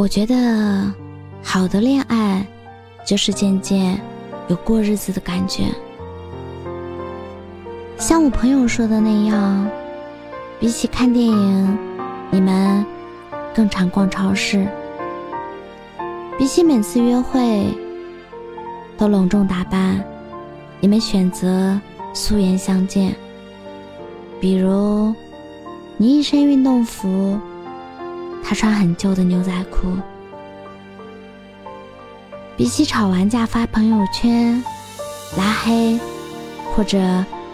我觉得，好的恋爱，就是渐渐有过日子的感觉。像我朋友说的那样，比起看电影，你们更常逛超市；比起每次约会都隆重打扮，你们选择素颜相见。比如，你一身运动服。他穿很旧的牛仔裤，比起吵完架发朋友圈、拉黑或者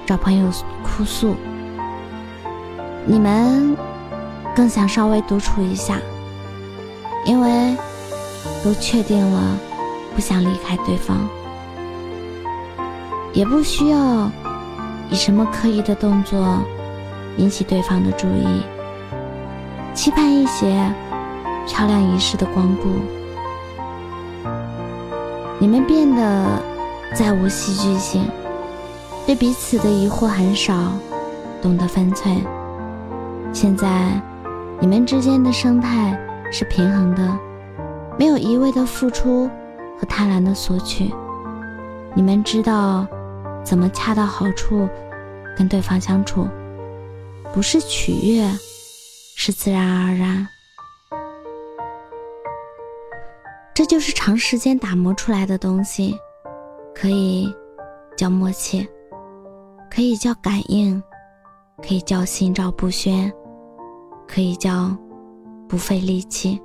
找朋友哭诉，你们更想稍微独处一下，因为都确定了不想离开对方，也不需要以什么刻意的动作引起对方的注意。期盼一些漂亮仪式的光顾，你们变得再无戏剧性，对彼此的疑惑很少，懂得分寸。现在你们之间的生态是平衡的，没有一味的付出和贪婪的索取。你们知道怎么恰到好处跟对方相处，不是取悦。是自然而然，这就是长时间打磨出来的东西，可以叫默契，可以叫感应，可以叫心照不宣，可以叫不费力气。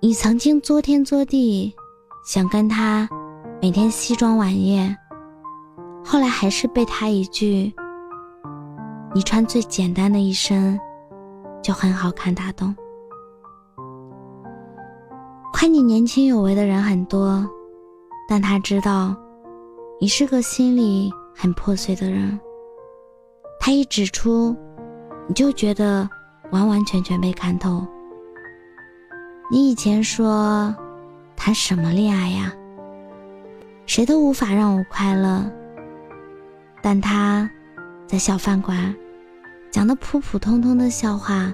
你曾经作天作地想跟他每天西装晚宴，后来还是被他一句。你穿最简单的一身，就很好看。打动，夸你年轻有为的人很多，但他知道你是个心里很破碎的人。他一指出，你就觉得完完全全被看透。你以前说谈什么恋爱呀？谁都无法让我快乐，但他在小饭馆。讲的普普通通的笑话，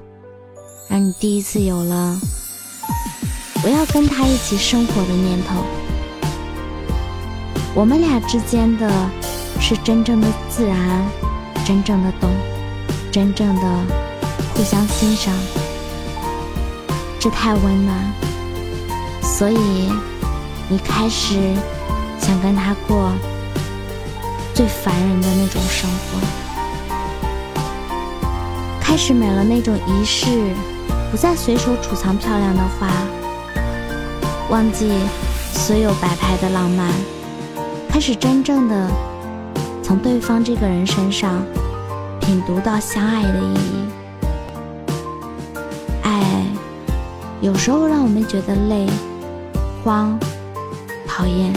让你第一次有了我要跟他一起生活的念头。我们俩之间的是真正的自然，真正的懂，真正的互相欣赏，这太温暖。所以，你开始想跟他过最烦人的那种生活。开始没了那种仪式，不再随手储藏漂亮的花，忘记所有摆拍的浪漫，开始真正的从对方这个人身上品读到相爱的意义。爱有时候让我们觉得累、慌、讨厌，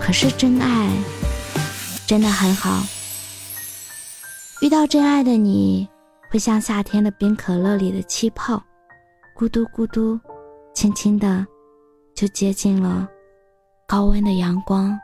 可是真爱真的很好。遇到真爱的你。会像夏天的冰可乐里的气泡，咕嘟咕嘟，轻轻的，就接近了高温的阳光。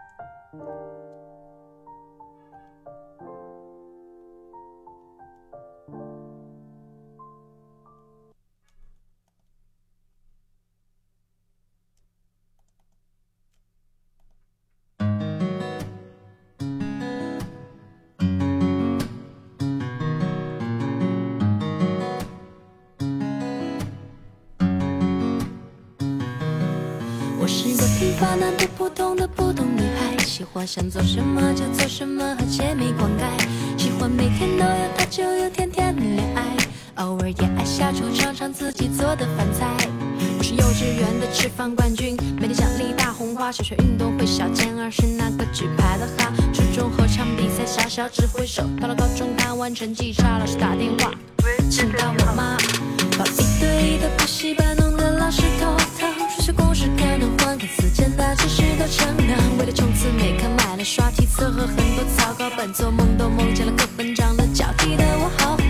平凡的不普通的普通女孩，喜欢想做什么就做什么，和姐妹灌溉。喜欢每天都有他就有甜甜的恋爱，偶尔也爱下厨尝尝自己做的饭菜。我是幼稚园的吃饭冠军，每天奖励大红花。小学运动会小健儿是那个举牌的哈。初中合唱比赛小小指挥手，到了高中看完成绩差，老师打电话。请到我妈。报一对一的补习班，弄得老师头疼。数学公式可能换个词简单，其实都成了。为了冲刺每科，买了刷题册和很多草稿本，做梦都梦见了课本长了脚踢的我好狠。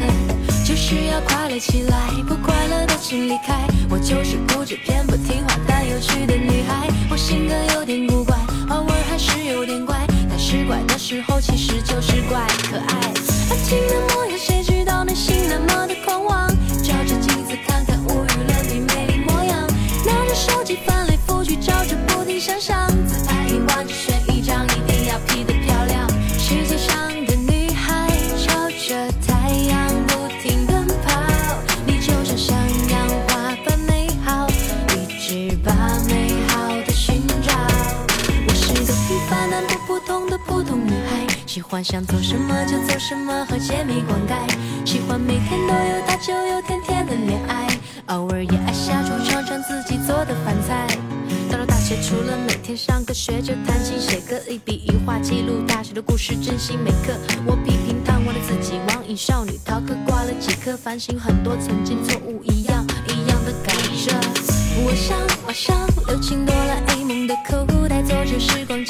就是要快乐起来，不快乐的请离开。我就是固执偏不听话但有趣的女孩，我性格有点古怪，偶尔还是有点怪。但是怪的时候其实就是怪可爱。安静的模样，谁知道内心那么的狂妄？平凡但不普通的普通女孩，喜欢想做什么就做什么，和姐妹灌溉，喜欢每天都有大酒有甜甜的恋爱，偶尔也爱下厨尝尝自己做的饭菜。到了大学，除了每天上课学着弹琴写歌，一笔一画记录大学的故事，珍惜每刻。我批评贪玩的自己，网瘾少女逃课挂了几科，反省很多曾经错误，一样一样的改着。我想马上留进哆啦 A 梦的口袋，做着时光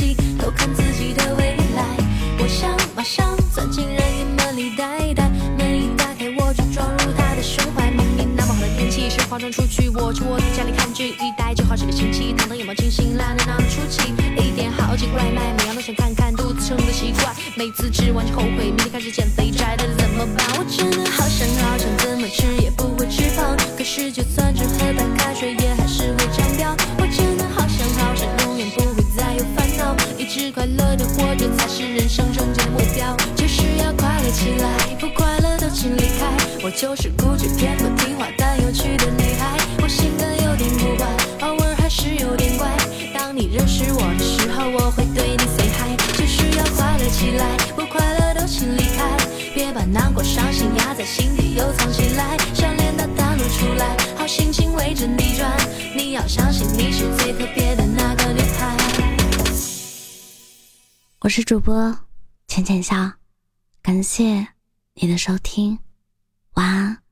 直快乐的活着才是人生终极目标，就是要快乐起来，不快乐都请离开。我就是固执偏不听话但有趣的女孩，我性格有点古怪，偶尔还是有点怪。当你认识我的时候，我会对你 say hi，就是要快乐起来，不快乐都请离开，别把难过伤心压在心底又藏起来，笑脸的袒露出来，好心情围着你转，你要相信你是最特别我是主播浅浅笑，感谢你的收听，晚安。